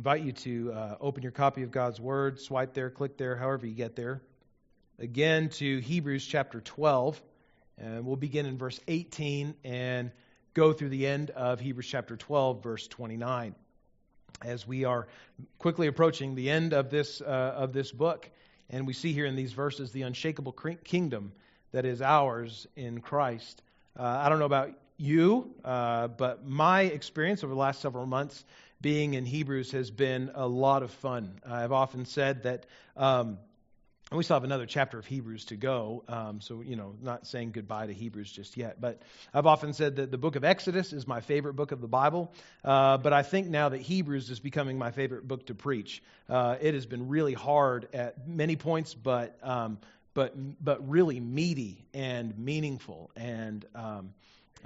invite you to uh, open your copy of God's Word, swipe there, click there, however you get there. Again to Hebrews chapter 12, and we'll begin in verse 18 and go through the end of Hebrews chapter 12, verse 29, as we are quickly approaching the end of this uh, of this book, and we see here in these verses the unshakable kingdom that is ours in Christ. Uh, I don't know about you, uh, but my experience over the last several months being in Hebrews has been a lot of fun. I've often said that, um, and we still have another chapter of Hebrews to go, um, so, you know, not saying goodbye to Hebrews just yet. But I've often said that the book of Exodus is my favorite book of the Bible, uh, but I think now that Hebrews is becoming my favorite book to preach. Uh, it has been really hard at many points, but. Um, but, but really meaty and meaningful and um,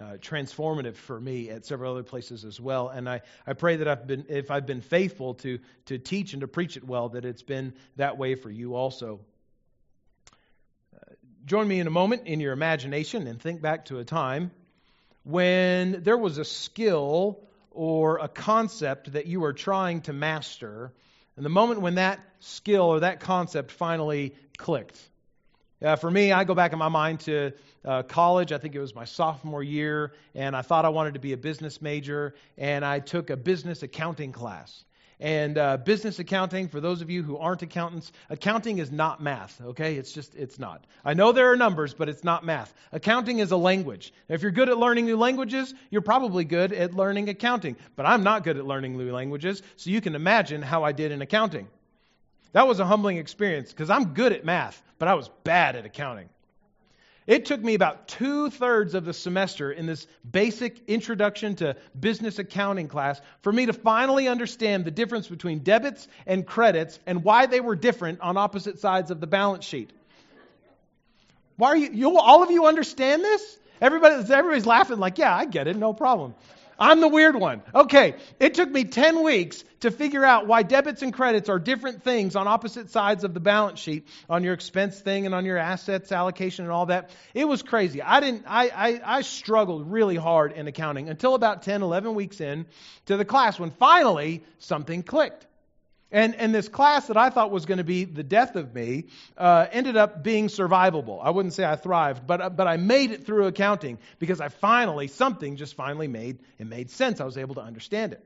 uh, transformative for me at several other places as well. And I, I pray that I've been, if I've been faithful to, to teach and to preach it well, that it's been that way for you also. Uh, join me in a moment in your imagination and think back to a time when there was a skill or a concept that you were trying to master, and the moment when that skill or that concept finally clicked. Uh, for me, I go back in my mind to uh, college. I think it was my sophomore year, and I thought I wanted to be a business major, and I took a business accounting class. And uh, business accounting, for those of you who aren't accountants, accounting is not math, okay? It's just, it's not. I know there are numbers, but it's not math. Accounting is a language. If you're good at learning new languages, you're probably good at learning accounting. But I'm not good at learning new languages, so you can imagine how I did in accounting. That was a humbling experience because I'm good at math, but I was bad at accounting. It took me about two thirds of the semester in this basic introduction to business accounting class for me to finally understand the difference between debits and credits and why they were different on opposite sides of the balance sheet. Why are you, you all of you understand this? Everybody, everybody's laughing like, yeah, I get it, no problem. I'm the weird one. Okay, it took me 10 weeks to figure out why debits and credits are different things on opposite sides of the balance sheet, on your expense thing and on your assets allocation and all that. It was crazy. I didn't I, I, I struggled really hard in accounting until about 10, 11 weeks in to the class when finally something clicked. And, and this class that I thought was going to be the death of me uh, ended up being survivable. I wouldn't say I thrived, but, uh, but I made it through accounting because I finally, something just finally made, it made sense. I was able to understand it.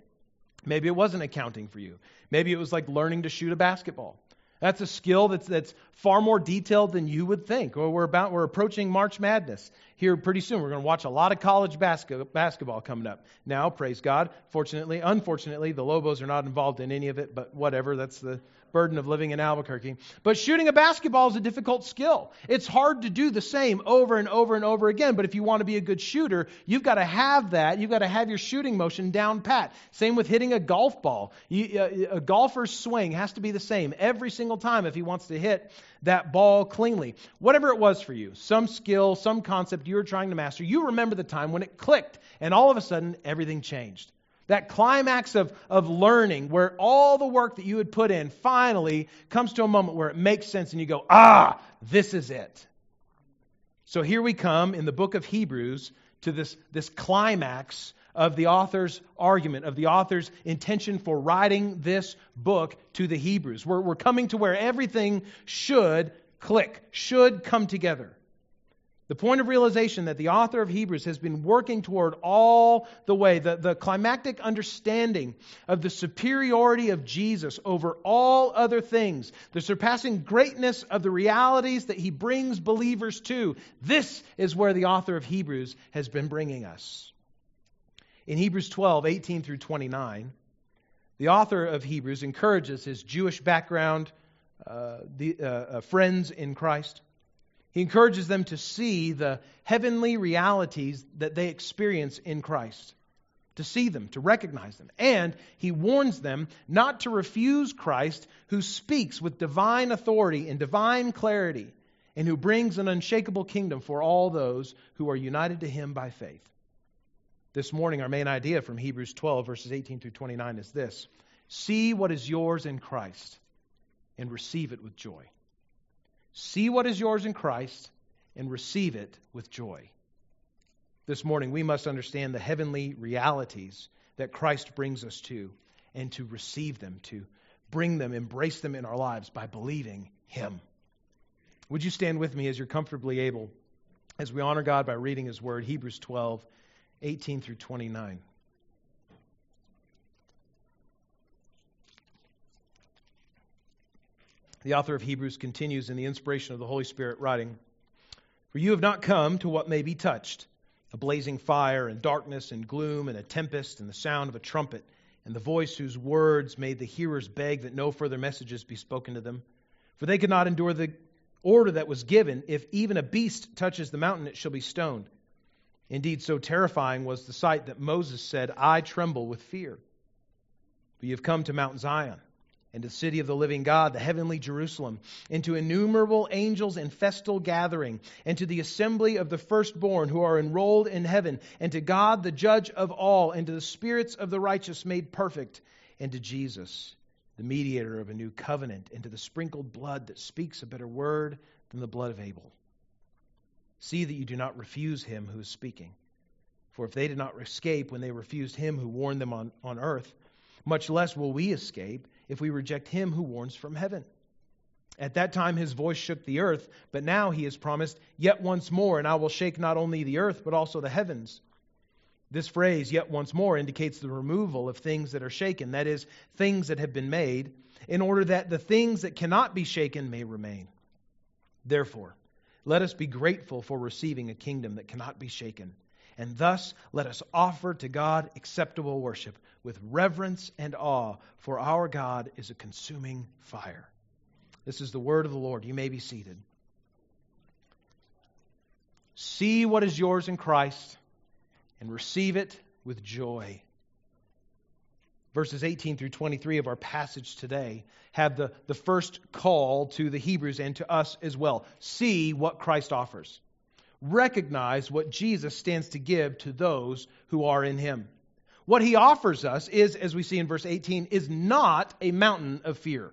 Maybe it wasn't accounting for you. Maybe it was like learning to shoot a basketball. That's a skill that's, that's far more detailed than you would think. Well, we're, about, we're approaching March Madness here pretty soon. We're going to watch a lot of college basket, basketball coming up. Now, praise God. Fortunately, unfortunately, the Lobos are not involved in any of it, but whatever. That's the burden of living in Albuquerque. But shooting a basketball is a difficult skill. It's hard to do the same over and over and over again. But if you want to be a good shooter, you've got to have that. You've got to have your shooting motion down pat. Same with hitting a golf ball. You, uh, a golfer's swing has to be the same every single time if he wants to hit that ball cleanly. Whatever it was for you, some skill, some concept you were trying to master, you remember the time when it clicked and all of a sudden everything changed. That climax of, of learning where all the work that you had put in finally comes to a moment where it makes sense and you go, ah, this is it. So here we come in the book of Hebrews to this, this climax of the author's argument, of the author's intention for writing this book to the Hebrews. We're, we're coming to where everything should click, should come together. The point of realization that the author of Hebrews has been working toward all the way, the, the climactic understanding of the superiority of Jesus over all other things, the surpassing greatness of the realities that he brings believers to. This is where the author of Hebrews has been bringing us. In Hebrews 12, 18 through 29, the author of Hebrews encourages his Jewish background uh, the, uh, uh, friends in Christ he encourages them to see the heavenly realities that they experience in Christ, to see them, to recognize them. And he warns them not to refuse Christ, who speaks with divine authority and divine clarity, and who brings an unshakable kingdom for all those who are united to him by faith. This morning, our main idea from Hebrews 12, verses 18 through 29 is this See what is yours in Christ and receive it with joy. See what is yours in Christ and receive it with joy. This morning, we must understand the heavenly realities that Christ brings us to and to receive them, to bring them, embrace them in our lives by believing Him. Would you stand with me as you're comfortably able as we honor God by reading His Word, Hebrews 12, 18 through 29. The author of Hebrews continues in the inspiration of the Holy Spirit, writing For you have not come to what may be touched a blazing fire, and darkness, and gloom, and a tempest, and the sound of a trumpet, and the voice whose words made the hearers beg that no further messages be spoken to them. For they could not endure the order that was given if even a beast touches the mountain, it shall be stoned. Indeed, so terrifying was the sight that Moses said, I tremble with fear. But you have come to Mount Zion and to the city of the living God, the heavenly Jerusalem, and to innumerable angels in festal gathering, and to the assembly of the firstborn who are enrolled in heaven, and to God, the judge of all, and to the spirits of the righteous made perfect, and to Jesus, the mediator of a new covenant, and to the sprinkled blood that speaks a better word than the blood of Abel. See that you do not refuse him who is speaking. For if they did not escape when they refused him who warned them on, on earth, much less will we escape if we reject him who warns from heaven. At that time his voice shook the earth, but now he has promised, Yet once more, and I will shake not only the earth, but also the heavens. This phrase, yet once more, indicates the removal of things that are shaken, that is, things that have been made, in order that the things that cannot be shaken may remain. Therefore, let us be grateful for receiving a kingdom that cannot be shaken. And thus let us offer to God acceptable worship with reverence and awe, for our God is a consuming fire. This is the word of the Lord. You may be seated. See what is yours in Christ and receive it with joy. Verses 18 through 23 of our passage today have the, the first call to the Hebrews and to us as well. See what Christ offers. Recognize what Jesus stands to give to those who are in him. What he offers us is, as we see in verse 18, is not a mountain of fear.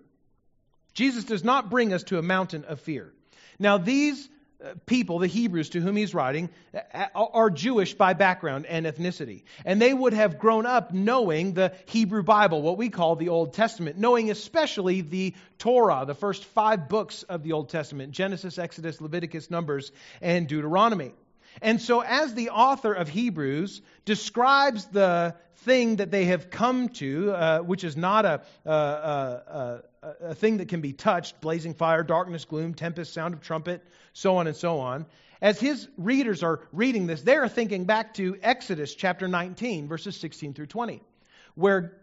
Jesus does not bring us to a mountain of fear. Now, these Uh, people, the Hebrews to whom he's writing, uh, uh, are Jewish by background and ethnicity. And they would have grown up knowing the Hebrew Bible, what we call the Old Testament, knowing especially the Torah, the first five books of the Old Testament Genesis, Exodus, Leviticus, Numbers, and Deuteronomy. And so, as the author of Hebrews describes the thing that they have come to, uh, which is not a, a, a, a, thing that can be touched blazing fire, darkness, gloom, tempest, sound of trumpet, so on and so on. As his readers are reading this, they are thinking back to Exodus chapter 19, verses 16 through 20, where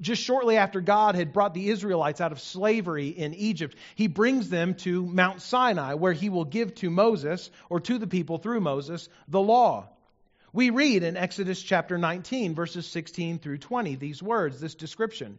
just shortly after God had brought the Israelites out of slavery in Egypt, he brings them to Mount Sinai, where he will give to Moses, or to the people through Moses, the law. We read in Exodus chapter 19, verses 16 through 20, these words, this description.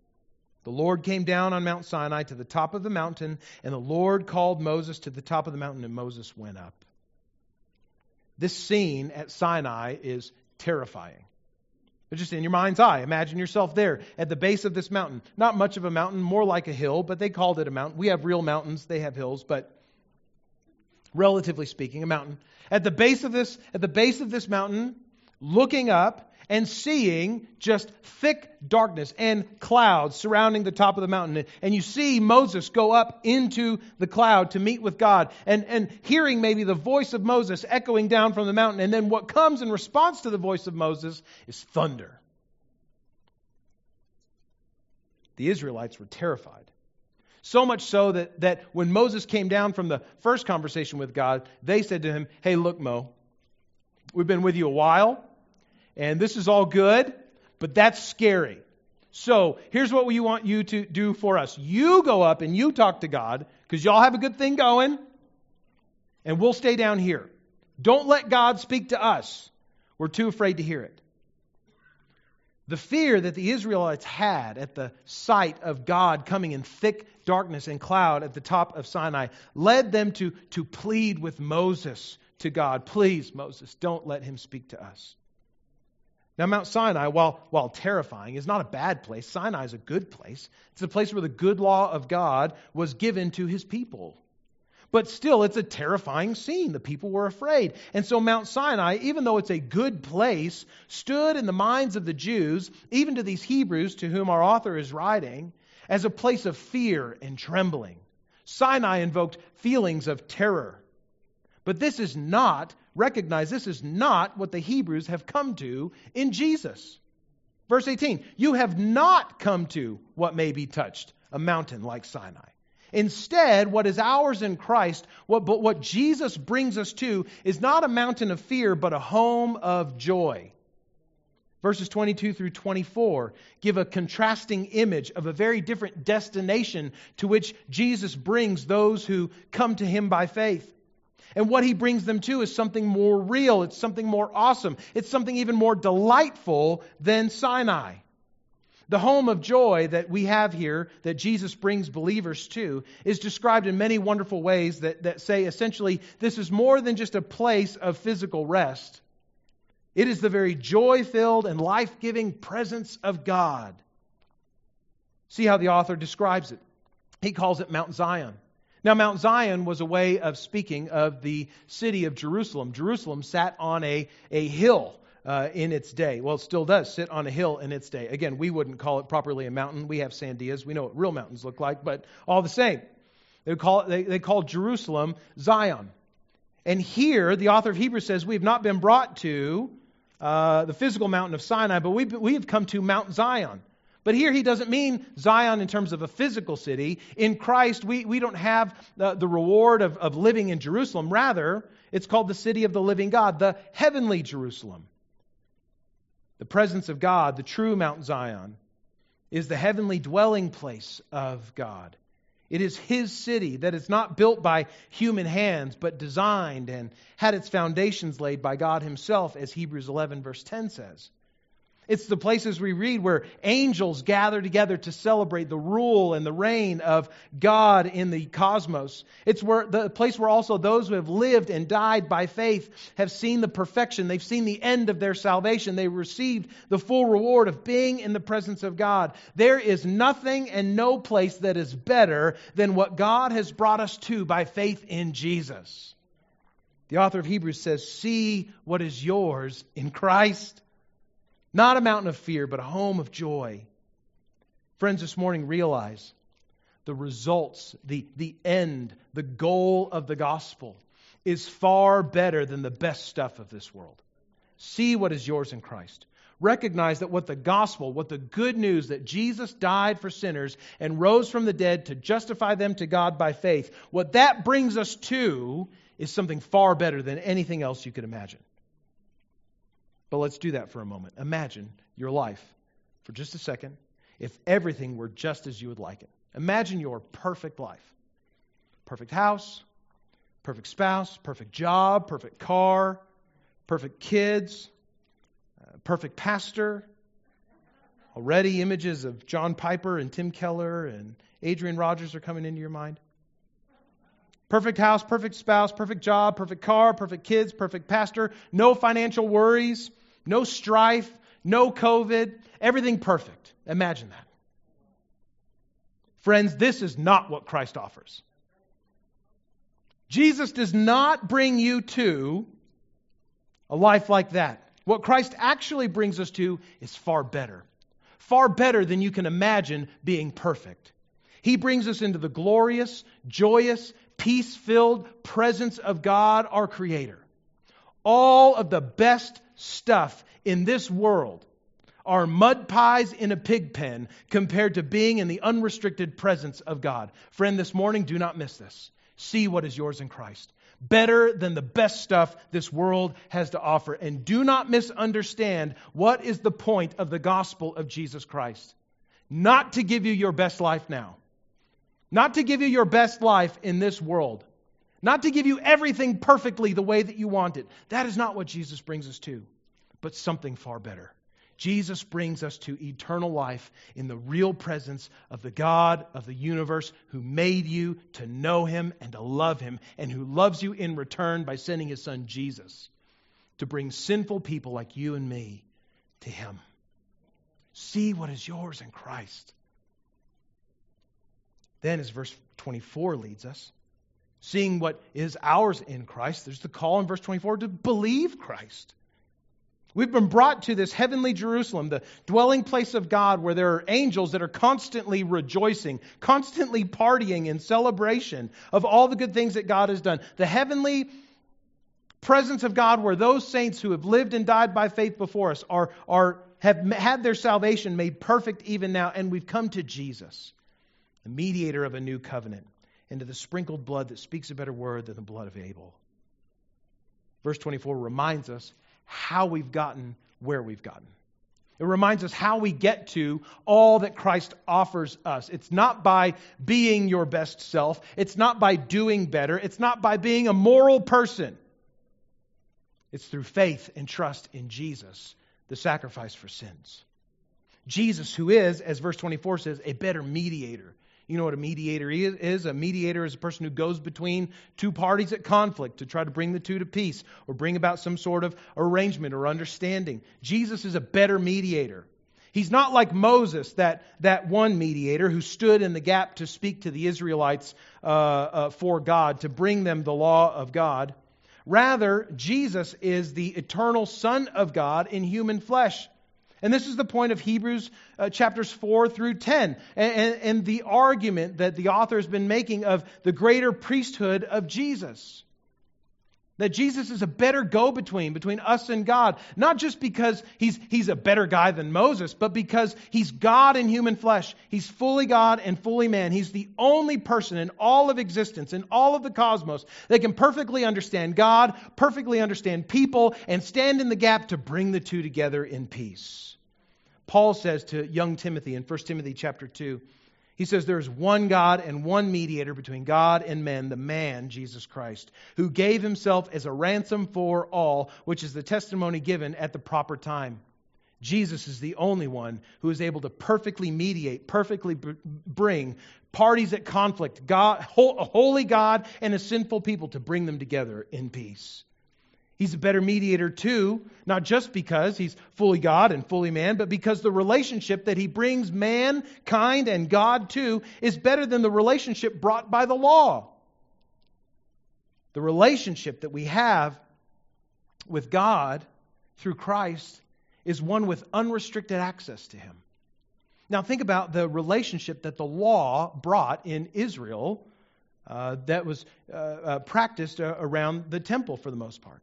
The Lord came down on Mount Sinai to the top of the mountain, and the Lord called Moses to the top of the mountain, and Moses went up. This scene at Sinai is terrifying. But just in your mind's eye, imagine yourself there at the base of this mountain. Not much of a mountain, more like a hill, but they called it a mountain. We have real mountains, they have hills, but relatively speaking, a mountain. At the base of this, at the base of this mountain, looking up, and seeing just thick darkness and clouds surrounding the top of the mountain. And you see Moses go up into the cloud to meet with God and, and hearing maybe the voice of Moses echoing down from the mountain. And then what comes in response to the voice of Moses is thunder. The Israelites were terrified. So much so that, that when Moses came down from the first conversation with God, they said to him, Hey, look, Mo, we've been with you a while and this is all good, but that's scary. So here's what we want you to do for us. You go up and you talk to God because y'all have a good thing going, and we'll stay down here. Don't let God speak to us. We're too afraid to hear it. The fear that the Israelites had at the sight of God coming in thick darkness and cloud at the top of Sinai led them to, to plead with Moses to God, Please, Moses, don't let him speak to us. Now, Mount Sinai, while, while terrifying, is not a bad place. Sinai is a good place. It's a place where the good law of God was given to his people. But still, it's a terrifying scene. The people were afraid. And so, Mount Sinai, even though it's a good place, stood in the minds of the Jews, even to these Hebrews to whom our author is writing, as a place of fear and trembling. Sinai invoked feelings of terror. But this is not, recognize, this is not what the Hebrews have come to in Jesus. Verse 18, you have not come to what may be touched, a mountain like Sinai. Instead, what is ours in Christ, what, but what Jesus brings us to, is not a mountain of fear, but a home of joy. Verses 22 through 24 give a contrasting image of a very different destination to which Jesus brings those who come to him by faith. And what he brings them to is something more real, it's something more awesome, it's something even more delightful than Sinai. The home of joy that we have here, that Jesus brings believers to, is described in many wonderful ways that, that say essentially this is more than just a place of physical rest. It is the very joy filled and life giving presence of God. See how the author describes it. He calls it Mount Zion. Now, Mount Zion was a way of speaking of the city of Jerusalem. Jerusalem sat on a, a hill uh, in its day. Well, it still does sit on a hill in its day. Again, we wouldn't call it properly a mountain. We have sandias. We know what real mountains look like, but all the same. They call, it, they, they call Jerusalem Zion. And here, the author of Hebrews says, We've not been brought to uh, the physical mountain of Sinai, but we, we have come to Mount Zion. But here he doesn't mean Zion in terms of a physical city. In Christ, we, we don't have the, the reward of, of living in Jerusalem. Rather, it's called the city of the living God, the heavenly Jerusalem. The presence of God, the true Mount Zion, is the heavenly dwelling place of God. It is His city that is not built by human hands, but designed and had its foundations laid by God Himself, as Hebrews 11, verse 10 says. It's the places we read where angels gather together to celebrate the rule and the reign of God in the cosmos. It's where the place where also those who have lived and died by faith have seen the perfection. They've seen the end of their salvation. They received the full reward of being in the presence of God. There is nothing and no place that is better than what God has brought us to by faith in Jesus. The author of Hebrews says, See what is yours in Christ. Not a mountain of fear, but a home of joy. Friends, this morning realize the results, the, the end, the goal of the gospel is far better than the best stuff of this world. See what is yours in Christ. Recognize that what the gospel, what the good news that Jesus died for sinners and rose from the dead to justify them to God by faith, what that brings us to is something far better than anything else you could imagine. But let's do that for a moment. Imagine your life for just a second if everything were just as you would like it. Imagine your perfect life perfect house, perfect spouse, perfect job, perfect car, perfect kids, uh, perfect pastor. Already images of John Piper and Tim Keller and Adrian Rogers are coming into your mind. Perfect house, perfect spouse, perfect job, perfect car, perfect kids, perfect pastor, no financial worries, no strife, no COVID, everything perfect. Imagine that. Friends, this is not what Christ offers. Jesus does not bring you to a life like that. What Christ actually brings us to is far better. Far better than you can imagine being perfect. He brings us into the glorious, joyous, peace filled presence of God, our Creator. All of the best stuff in this world are mud pies in a pig pen compared to being in the unrestricted presence of God. Friend, this morning, do not miss this. See what is yours in Christ. Better than the best stuff this world has to offer. And do not misunderstand what is the point of the gospel of Jesus Christ. Not to give you your best life now, not to give you your best life in this world, not to give you everything perfectly the way that you want it. That is not what Jesus brings us to, but something far better. Jesus brings us to eternal life in the real presence of the God of the universe who made you to know him and to love him, and who loves you in return by sending his son Jesus to bring sinful people like you and me to him. See what is yours in Christ. Then, as verse 24 leads us, seeing what is ours in Christ, there's the call in verse 24 to believe Christ. We've been brought to this heavenly Jerusalem, the dwelling place of God, where there are angels that are constantly rejoicing, constantly partying in celebration of all the good things that God has done. The heavenly presence of God, where those saints who have lived and died by faith before us are, are, have had their salvation made perfect even now, and we've come to Jesus, the mediator of a new covenant, and to the sprinkled blood that speaks a better word than the blood of Abel. Verse 24 reminds us how we've gotten where we've gotten. It reminds us how we get to all that Christ offers us. It's not by being your best self. It's not by doing better. It's not by being a moral person. It's through faith and trust in Jesus, the sacrifice for sins. Jesus, who is, as verse 24 says, a better mediator you know what a mediator is? A mediator is a person who goes between two parties at conflict to try to bring the two to peace or bring about some sort of arrangement or understanding. Jesus is a better mediator. He's not like Moses, that, that one mediator who stood in the gap to speak to the Israelites uh, uh, for God, to bring them the law of God. Rather, Jesus is the eternal Son of God in human flesh. And this is the point of Hebrews uh, chapters 4 through 10, and, and, and the argument that the author has been making of the greater priesthood of Jesus. That Jesus is a better go between between us and God, not just because he's, he's a better guy than Moses, but because he's God in human flesh. He's fully God and fully man. He's the only person in all of existence, in all of the cosmos, that can perfectly understand God, perfectly understand people, and stand in the gap to bring the two together in peace. Paul says to young Timothy in 1 Timothy chapter 2, he says there's one God and one mediator between God and men, the man, Jesus Christ, who gave himself as a ransom for all, which is the testimony given at the proper time. Jesus is the only one who is able to perfectly mediate, perfectly bring parties at conflict, God, a holy God and a sinful people to bring them together in peace. He's a better mediator too, not just because he's fully God and fully man, but because the relationship that he brings mankind and God to is better than the relationship brought by the law. The relationship that we have with God through Christ is one with unrestricted access to him. Now, think about the relationship that the law brought in Israel uh, that was uh, uh, practiced uh, around the temple for the most part.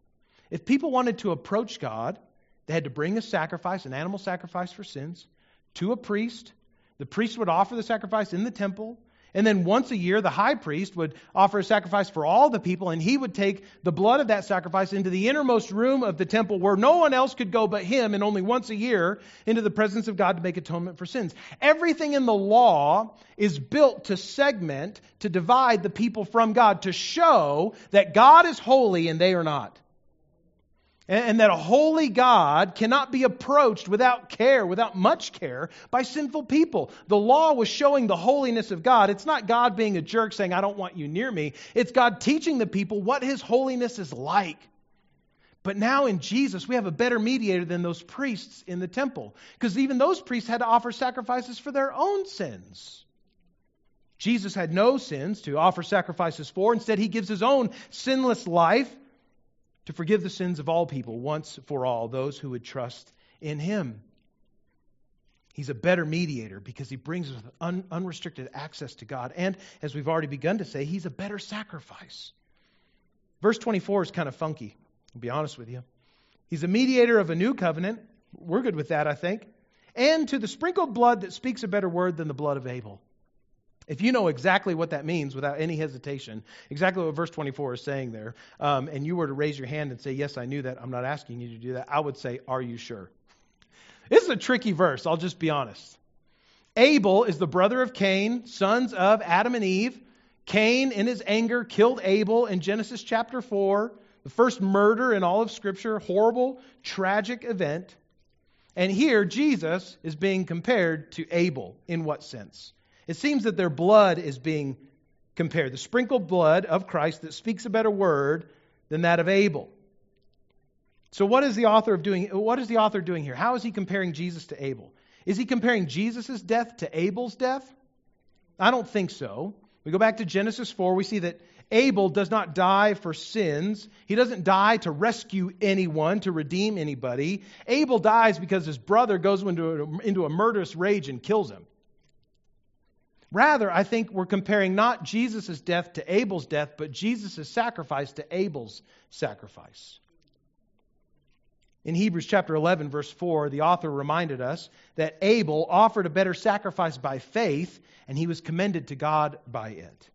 If people wanted to approach God, they had to bring a sacrifice, an animal sacrifice for sins, to a priest. The priest would offer the sacrifice in the temple. And then once a year, the high priest would offer a sacrifice for all the people, and he would take the blood of that sacrifice into the innermost room of the temple where no one else could go but him, and only once a year into the presence of God to make atonement for sins. Everything in the law is built to segment, to divide the people from God, to show that God is holy and they are not and that a holy God cannot be approached without care, without much care, by sinful people. The law was showing the holiness of God. It's not God being a jerk saying, I don't want you near me. It's God teaching the people what his holiness is like. But now in Jesus, we have a better mediator than those priests in the temple, because even those priests had to offer sacrifices for their own sins. Jesus had no sins to offer sacrifices for. Instead, he gives his own sinless life to forgive the sins of all people once for all, those who would trust in him. He's a better mediator because he brings us un- unrestricted access to God. And as we've already begun to say, he's a better sacrifice. Verse 24 is kind of funky, I'll be honest with you. He's a mediator of a new covenant. We're good with that, I think. And to the sprinkled blood that speaks a better word than the blood of Abel. If you know exactly what that means without any hesitation, exactly what verse 24 is saying there, um, and you were to raise your hand and say, Yes, I knew that, I'm not asking you to do that, I would say, Are you sure? This is a tricky verse, I'll just be honest. Abel is the brother of Cain, sons of Adam and Eve. Cain, in his anger, killed Abel in Genesis chapter 4, the first murder in all of Scripture, horrible, tragic event. And here, Jesus is being compared to Abel. In what sense? It seems that their blood is being compared. The sprinkled blood of Christ that speaks a better word than that of Abel. So what is the author of doing what is the author doing here? How is he comparing Jesus to Abel? Is he comparing Jesus' death to Abel's death? I don't think so. We go back to Genesis 4, we see that Abel does not die for sins. He doesn't die to rescue anyone, to redeem anybody. Abel dies because his brother goes into a, into a murderous rage and kills him. Rather, I think we're comparing not Jesus' death to Abel's death, but Jesus' sacrifice to Abel's sacrifice. In Hebrews chapter 11, verse 4, the author reminded us that Abel offered a better sacrifice by faith, and he was commended to God by it.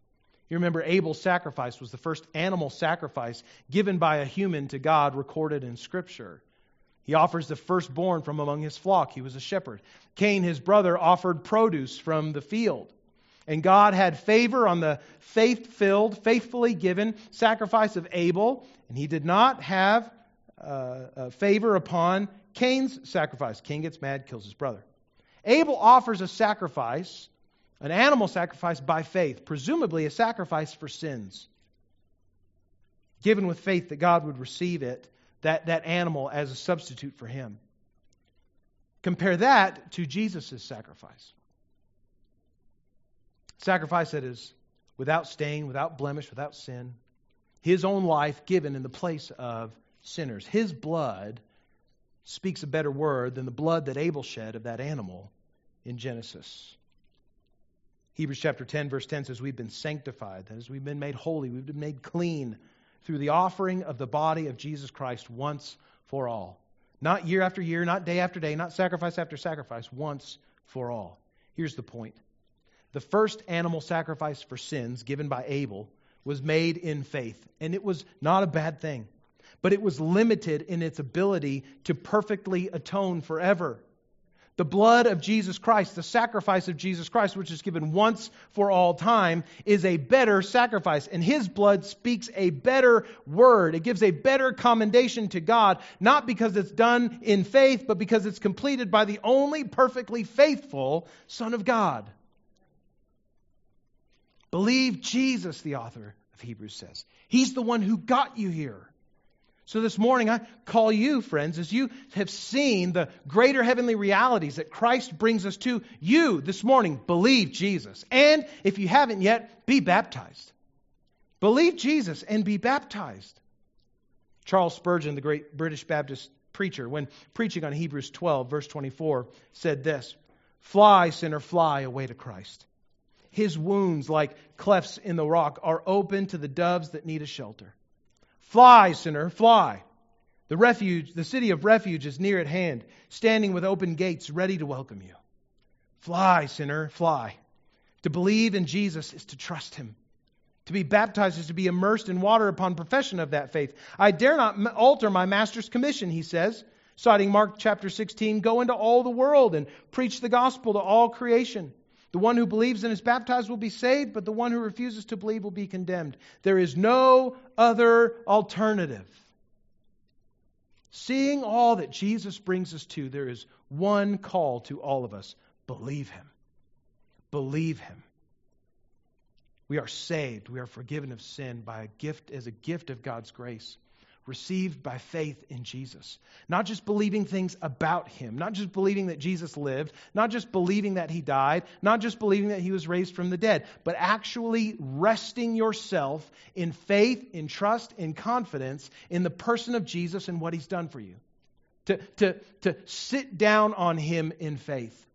You remember Abel's sacrifice was the first animal sacrifice given by a human to God recorded in Scripture. He offers the firstborn from among his flock. He was a shepherd. Cain, his brother, offered produce from the field. And God had favor on the faith filled, faithfully given sacrifice of Abel, and he did not have uh, uh, favor upon Cain's sacrifice. Cain gets mad, kills his brother. Abel offers a sacrifice, an animal sacrifice by faith, presumably a sacrifice for sins. Given with faith that God would receive it, that, that animal as a substitute for him. Compare that to Jesus' sacrifice. Sacrifice that is without stain, without blemish, without sin. His own life given in the place of sinners. His blood speaks a better word than the blood that Abel shed of that animal in Genesis. Hebrews chapter 10, verse 10 says, We've been sanctified, that is, we've been made holy, we've been made clean through the offering of the body of Jesus Christ once for all. Not year after year, not day after day, not sacrifice after sacrifice, once for all. Here's the point the first animal sacrifice for sins given by Abel was made in faith, and it was not a bad thing but it was limited in its ability to perfectly atone forever. The blood of Jesus Christ, the sacrifice of Jesus Christ, which is given once for all time, is a better sacrifice. And his blood speaks a better word. It gives a better commendation to God, not because it's done in faith, but because it's completed by the only perfectly faithful Son of God. Believe Jesus, the author of Hebrews says. He's the one who got you here. So this morning, I call you, friends, as you have seen the greater heavenly realities that Christ brings us to, you this morning believe Jesus. And if you haven't yet, be baptized. Believe Jesus and be baptized. Charles Spurgeon, the great British Baptist preacher, when preaching on Hebrews 12, verse 24, said this Fly, sinner, fly away to Christ. His wounds, like clefts in the rock, are open to the doves that need a shelter. Fly, sinner, fly. The refuge, the city of refuge is near at hand, standing with open gates ready to welcome you. Fly, sinner, fly. To believe in Jesus is to trust him. To be baptized is to be immersed in water upon profession of that faith. I dare not alter my master's commission, he says, citing Mark chapter 16 go into all the world and preach the gospel to all creation. The one who believes and is baptized will be saved, but the one who refuses to believe will be condemned. There is no other alternative. Seeing all that Jesus brings us to, there is one call to all of us believe him. Believe him. We are saved. We are forgiven of sin by a gift as a gift of God's grace received by faith in Jesus. Not just believing things about him, not just believing that Jesus lived, not just believing that he died, not just believing that he was raised from the dead, but actually resting yourself in faith, in trust, in confidence in the person of Jesus and what he's done for you. To, to, to sit down on him in faith.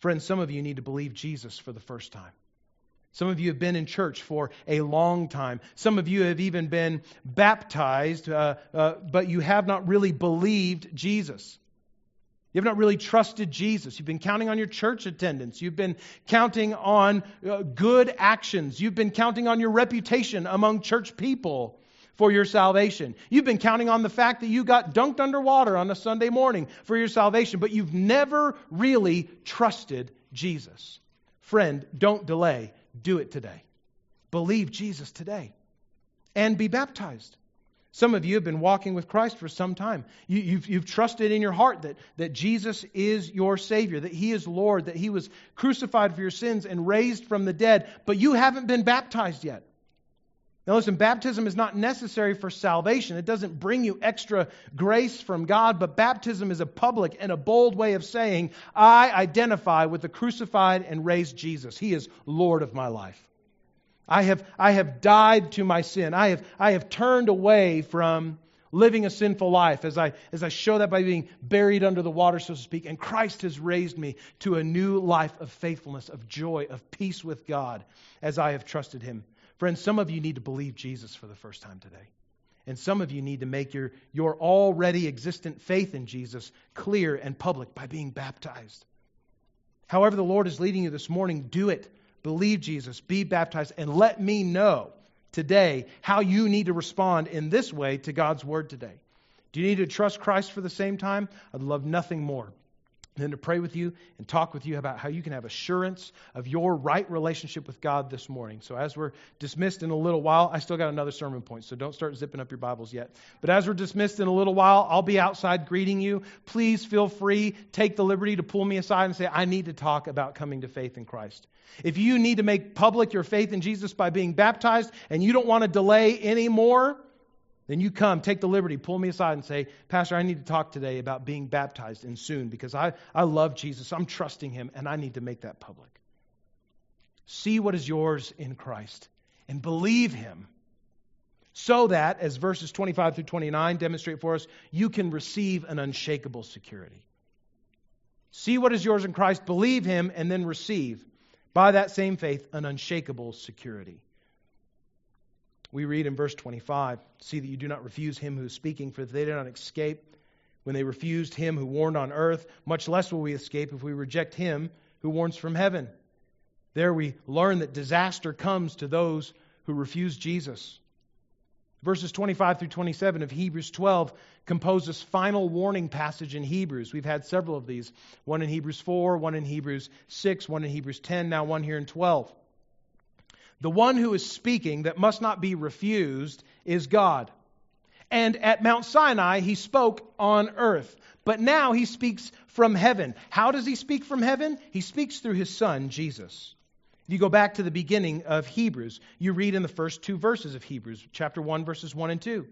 Friends, some of you need to believe Jesus for the first time. Some of you have been in church for a long time. Some of you have even been baptized, uh, uh, but you have not really believed Jesus. You have not really trusted Jesus. You've been counting on your church attendance. You've been counting on uh, good actions. You've been counting on your reputation among church people for your salvation. You've been counting on the fact that you got dunked underwater on a Sunday morning for your salvation, but you've never really trusted Jesus. Friend, don't delay. Do it today. Believe Jesus today and be baptized. Some of you have been walking with Christ for some time. You, have you've, you've trusted in your heart that, that Jesus is your Savior, that He is Lord, that He was crucified for your sins and raised from the dead, but you haven't been baptized yet. Now, listen, baptism is not necessary for salvation. It doesn't bring you extra grace from God, but baptism is a public and a bold way of saying, I identify with the crucified and raised Jesus. He is Lord of my life. I have, I have died to my sin. I have, I have turned away from living a sinful life as I, as I show that by being buried under the water, so to speak. And Christ has raised me to a new life of faithfulness, of joy, of peace with God as I have trusted Him. Friends, some of you need to believe Jesus for the first time today. And some of you need to make your, your already existent faith in Jesus clear and public by being baptized. However, the Lord is leading you this morning, do it believe Jesus, be baptized, and let me know today how you need to respond in this way to God's word today. Do you need to trust Christ for the same time? I'd love nothing more than to pray with you and talk with you about how you can have assurance of your right relationship with God this morning. So, as we're dismissed in a little while, I still got another sermon point, so don't start zipping up your Bibles yet. But as we're dismissed in a little while, I'll be outside greeting you. Please feel free, take the liberty to pull me aside and say, I need to talk about coming to faith in Christ. If you need to make public your faith in Jesus by being baptized and you don't want to delay anymore, then you come, take the liberty, pull me aside and say, Pastor, I need to talk today about being baptized and soon because I, I love Jesus. I'm trusting him and I need to make that public. See what is yours in Christ and believe him so that, as verses 25 through 29 demonstrate for us, you can receive an unshakable security. See what is yours in Christ, believe him, and then receive by that same faith, an unshakable security. We read in verse 25 See that you do not refuse him who is speaking, for if they did not escape when they refused him who warned on earth. Much less will we escape if we reject him who warns from heaven. There we learn that disaster comes to those who refuse Jesus. Verses 25 through 27 of Hebrews 12 compose this final warning passage in Hebrews. We've had several of these one in Hebrews 4, one in Hebrews 6, one in Hebrews 10, now one here in 12. The one who is speaking that must not be refused is God. And at Mount Sinai, he spoke on earth. But now he speaks from heaven. How does he speak from heaven? He speaks through his son, Jesus. If you go back to the beginning of Hebrews, you read in the first two verses of Hebrews, chapter 1, verses 1 and 2.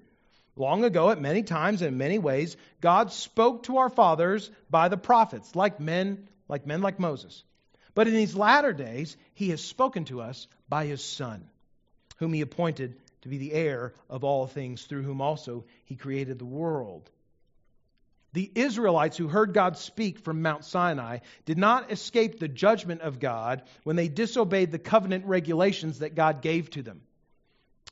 Long ago, at many times and in many ways, God spoke to our fathers by the prophets, like men, like men like Moses. But in these latter days, he has spoken to us by his Son, whom he appointed to be the heir of all things, through whom also he created the world. The Israelites who heard God speak from Mount Sinai did not escape the judgment of God when they disobeyed the covenant regulations that God gave to them.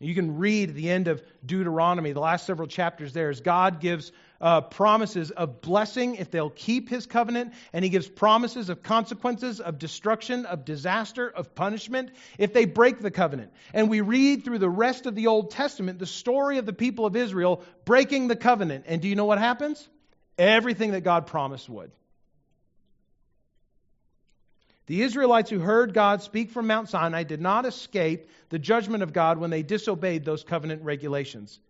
You can read the end of Deuteronomy, the last several chapters there, as God gives uh, promises of blessing if they'll keep his covenant, and he gives promises of consequences, of destruction, of disaster, of punishment if they break the covenant. And we read through the rest of the Old Testament the story of the people of Israel breaking the covenant. And do you know what happens? Everything that God promised would. The Israelites who heard God speak from Mount Sinai did not escape the judgment of God when they disobeyed those covenant regulations.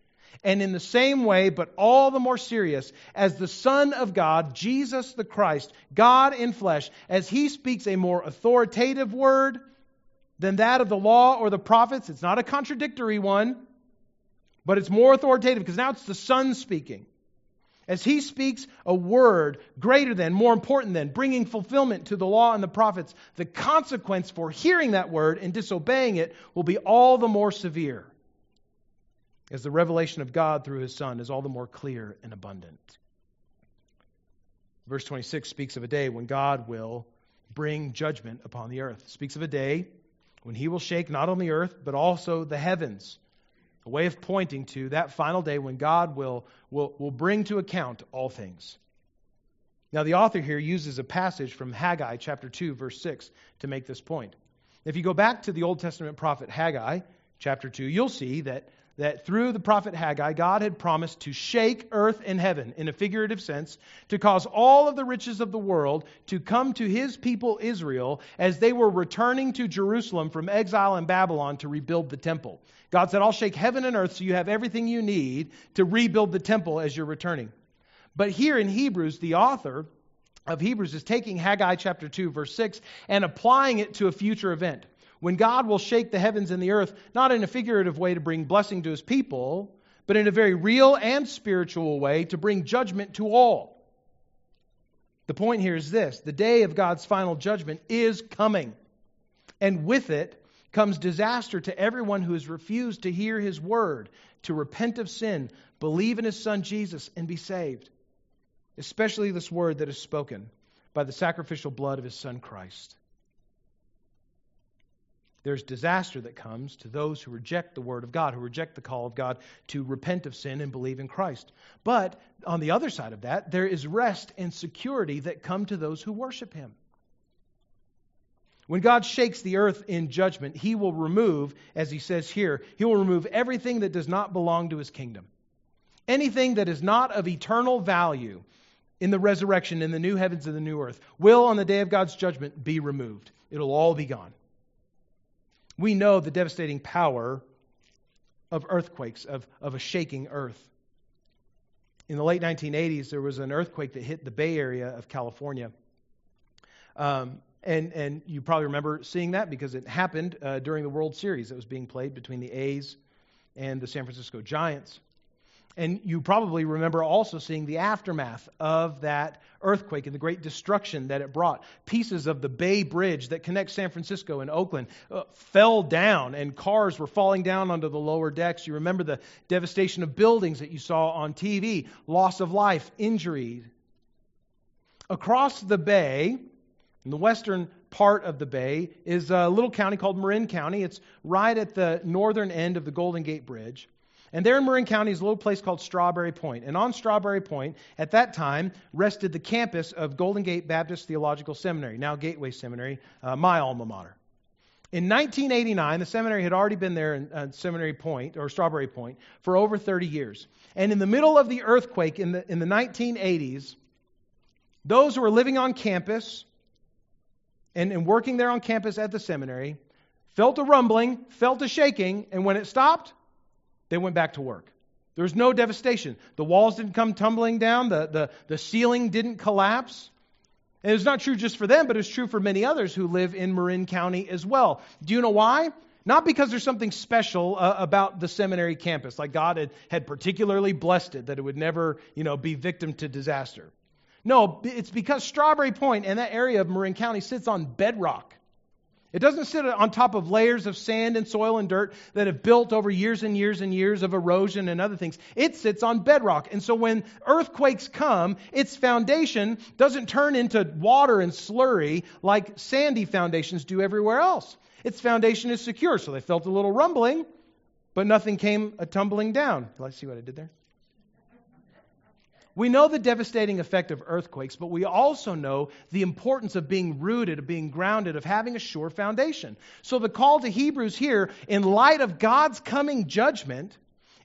And in the same way, but all the more serious, as the Son of God, Jesus the Christ, God in flesh, as he speaks a more authoritative word than that of the law or the prophets, it's not a contradictory one, but it's more authoritative because now it's the Son speaking. As he speaks a word greater than, more important than, bringing fulfillment to the law and the prophets, the consequence for hearing that word and disobeying it will be all the more severe, as the revelation of God through his Son is all the more clear and abundant. Verse 26 speaks of a day when God will bring judgment upon the earth. Speaks of a day when he will shake not only the earth, but also the heavens a way of pointing to that final day when God will, will, will bring to account all things. Now, the author here uses a passage from Haggai chapter 2, verse 6, to make this point. If you go back to the Old Testament prophet Haggai chapter 2, you'll see that that through the prophet Haggai, God had promised to shake earth and heaven in a figurative sense, to cause all of the riches of the world to come to his people Israel as they were returning to Jerusalem from exile in Babylon to rebuild the temple. God said, I'll shake heaven and earth so you have everything you need to rebuild the temple as you're returning. But here in Hebrews, the author of Hebrews is taking Haggai chapter 2, verse 6, and applying it to a future event when God will shake the heavens and the earth, not in a figurative way to bring blessing to his people, but in a very real and spiritual way to bring judgment to all. The point here is this the day of God's final judgment is coming. And with it comes disaster to everyone who has refused to hear his word, to repent of sin, believe in his son Jesus, and be saved. Especially this word that is spoken by the sacrificial blood of his son Christ there's disaster that comes to those who reject the word of God, who reject the call of God to repent of sin and believe in Christ. But on the other side of that, there is rest and security that come to those who worship him. When God shakes the earth in judgment, he will remove, as he says here, he will remove everything that does not belong to his kingdom. Anything that is not of eternal value in the resurrection, in the new heavens and the new earth, will on the day of God's judgment be removed. It'll all be gone. We know the devastating power of earthquakes, of, of a shaking earth. In the late 1980s, there was an earthquake that hit the Bay Area of California. Um, and, and you probably remember seeing that because it happened uh, during the World Series that was being played between the A's and the San Francisco Giants. And you probably remember also seeing the aftermath of that earthquake and the great destruction that it brought. Pieces of the Bay Bridge that connects San Francisco and Oakland uh, fell down, and cars were falling down onto the lower decks. You remember the devastation of buildings that you saw on TV, loss of life, injury. Across the bay, in the western part of the bay, is a little county called Marin County. It's right at the northern end of the Golden Gate Bridge. And there in Marin County is a little place called Strawberry Point. And on Strawberry Point, at that time, rested the campus of Golden Gate Baptist Theological Seminary, now Gateway Seminary, uh, my alma mater. In 1989, the seminary had already been there in uh, Seminary Point, or Strawberry Point, for over 30 years. And in the middle of the earthquake in the, in the 1980s, those who were living on campus and, and working there on campus at the seminary felt a rumbling, felt a shaking, and when it stopped, they went back to work. There was no devastation. The walls didn't come tumbling down, the, the, the ceiling didn't collapse. And it's not true just for them, but it's true for many others who live in Marin County as well. Do you know why? Not because there's something special uh, about the seminary campus, like God had, had particularly blessed it, that it would never, you know, be victim to disaster. No, it's because Strawberry Point and that area of Marin County sits on bedrock. It doesn't sit on top of layers of sand and soil and dirt that have built over years and years and years of erosion and other things. It sits on bedrock. And so when earthquakes come, its foundation doesn't turn into water and slurry like sandy foundations do everywhere else. Its foundation is secure. So they felt a little rumbling, but nothing came a tumbling down. Let's see what I did there. We know the devastating effect of earthquakes, but we also know the importance of being rooted, of being grounded, of having a sure foundation. So the call to Hebrews here, in light of God's coming judgment,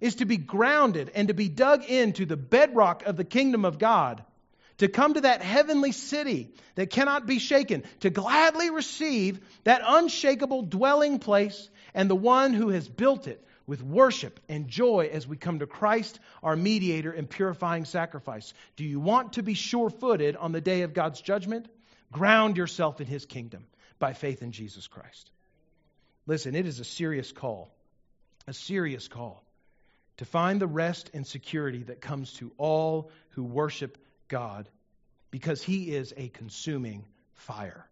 is to be grounded and to be dug into the bedrock of the kingdom of God, to come to that heavenly city that cannot be shaken, to gladly receive that unshakable dwelling place and the one who has built it with worship and joy as we come to Christ, our mediator and purifying sacrifice. Do you want to be sure footed on the day of God's judgment? Ground yourself in his kingdom by faith in Jesus Christ. Listen, it is a serious call, a serious call to find the rest and security that comes to all who worship God because he is a consuming fire.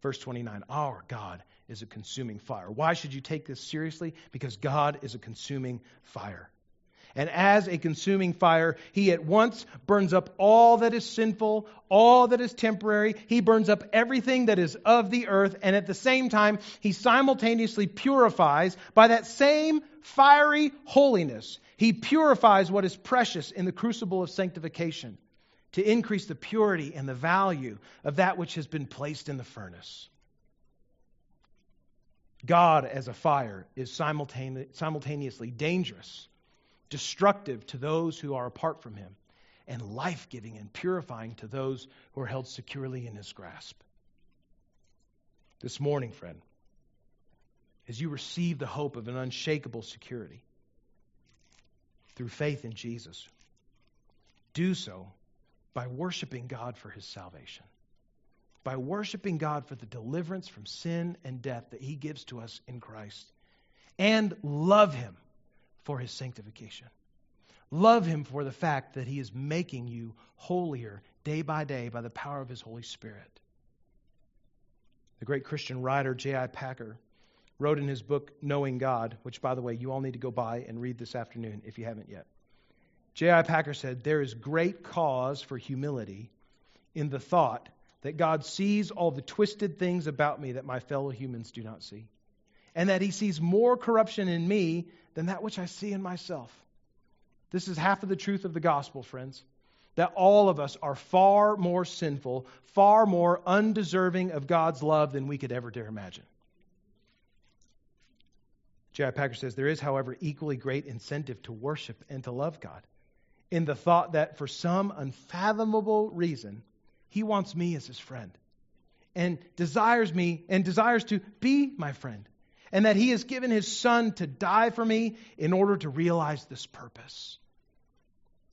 Verse 29 Our God is a consuming fire. Why should you take this seriously? Because God is a consuming fire. And as a consuming fire, he at once burns up all that is sinful, all that is temporary. He burns up everything that is of the earth. And at the same time, he simultaneously purifies by that same fiery holiness. He purifies what is precious in the crucible of sanctification to increase the purity and the value of that which has been placed in the furnace. God as a fire is simultaneously dangerous, destructive to those who are apart from him, and life giving and purifying to those who are held securely in his grasp. This morning, friend, as you receive the hope of an unshakable security through faith in Jesus, do so by worshiping God for his salvation by worshiping God for the deliverance from sin and death that He gives to us in Christ, and love Him for His sanctification. Love Him for the fact that He is making you holier day by day by the power of His Holy Spirit. The great Christian writer J.I. Packer wrote in his book, Knowing God, which, by the way, you all need to go buy and read this afternoon if you haven't yet. J.I. Packer said, There is great cause for humility in the thought that God sees all the twisted things about me that my fellow humans do not see, and that He sees more corruption in me than that which I see in myself. This is half of the truth of the gospel, friends. That all of us are far more sinful, far more undeserving of God's love than we could ever dare imagine. J.I. Packer says there is, however, equally great incentive to worship and to love God in the thought that for some unfathomable reason, he wants me as his friend and desires me and desires to be my friend. And that he has given his son to die for me in order to realize this purpose.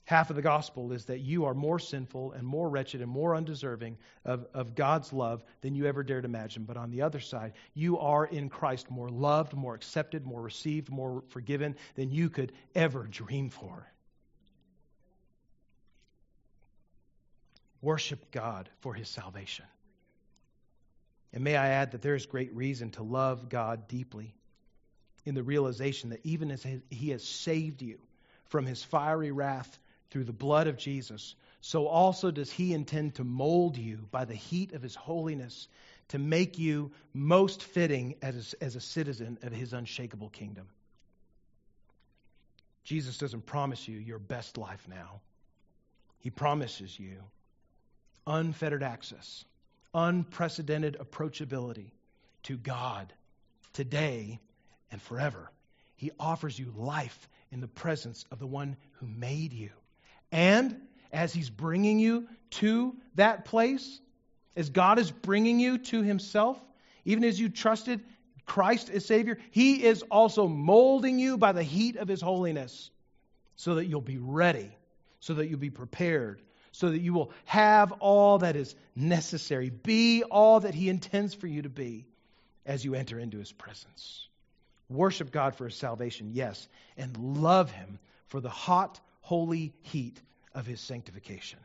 Half of the gospel is that you are more sinful and more wretched and more undeserving of, of God's love than you ever dared imagine. But on the other side, you are in Christ more loved, more accepted, more received, more forgiven than you could ever dream for. Worship God for his salvation. And may I add that there is great reason to love God deeply in the realization that even as he has saved you from his fiery wrath through the blood of Jesus, so also does he intend to mold you by the heat of his holiness to make you most fitting as a, as a citizen of his unshakable kingdom. Jesus doesn't promise you your best life now. He promises you unfettered access, unprecedented approachability to God today and forever. He offers you life in the presence of the one who made you. And as He's bringing you to that place, as God is bringing you to Himself, even as you trusted Christ as Savior, He is also molding you by the heat of His holiness so that you'll be ready, so that you'll be prepared, so that you will have all that is necessary, be all that He intends for you to be as you enter into His presence. Worship God for His salvation, yes, and love Him for the hot, holy heat of His sanctification.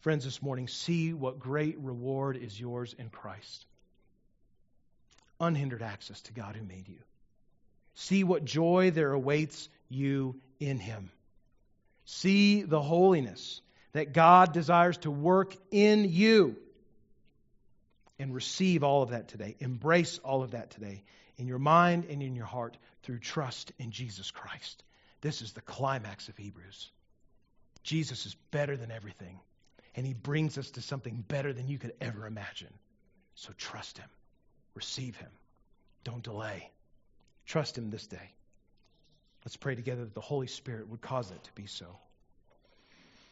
Friends, this morning, see what great reward is yours in Christ. Unhindered access to God who made you. See what joy there awaits you in Him. See the holiness that God desires to work in you. And receive all of that today. Embrace all of that today in your mind and in your heart through trust in Jesus Christ. This is the climax of Hebrews. Jesus is better than everything, and he brings us to something better than you could ever imagine. So trust him, receive him, don't delay. Trust him this day. Let's pray together that the Holy Spirit would cause it to be so.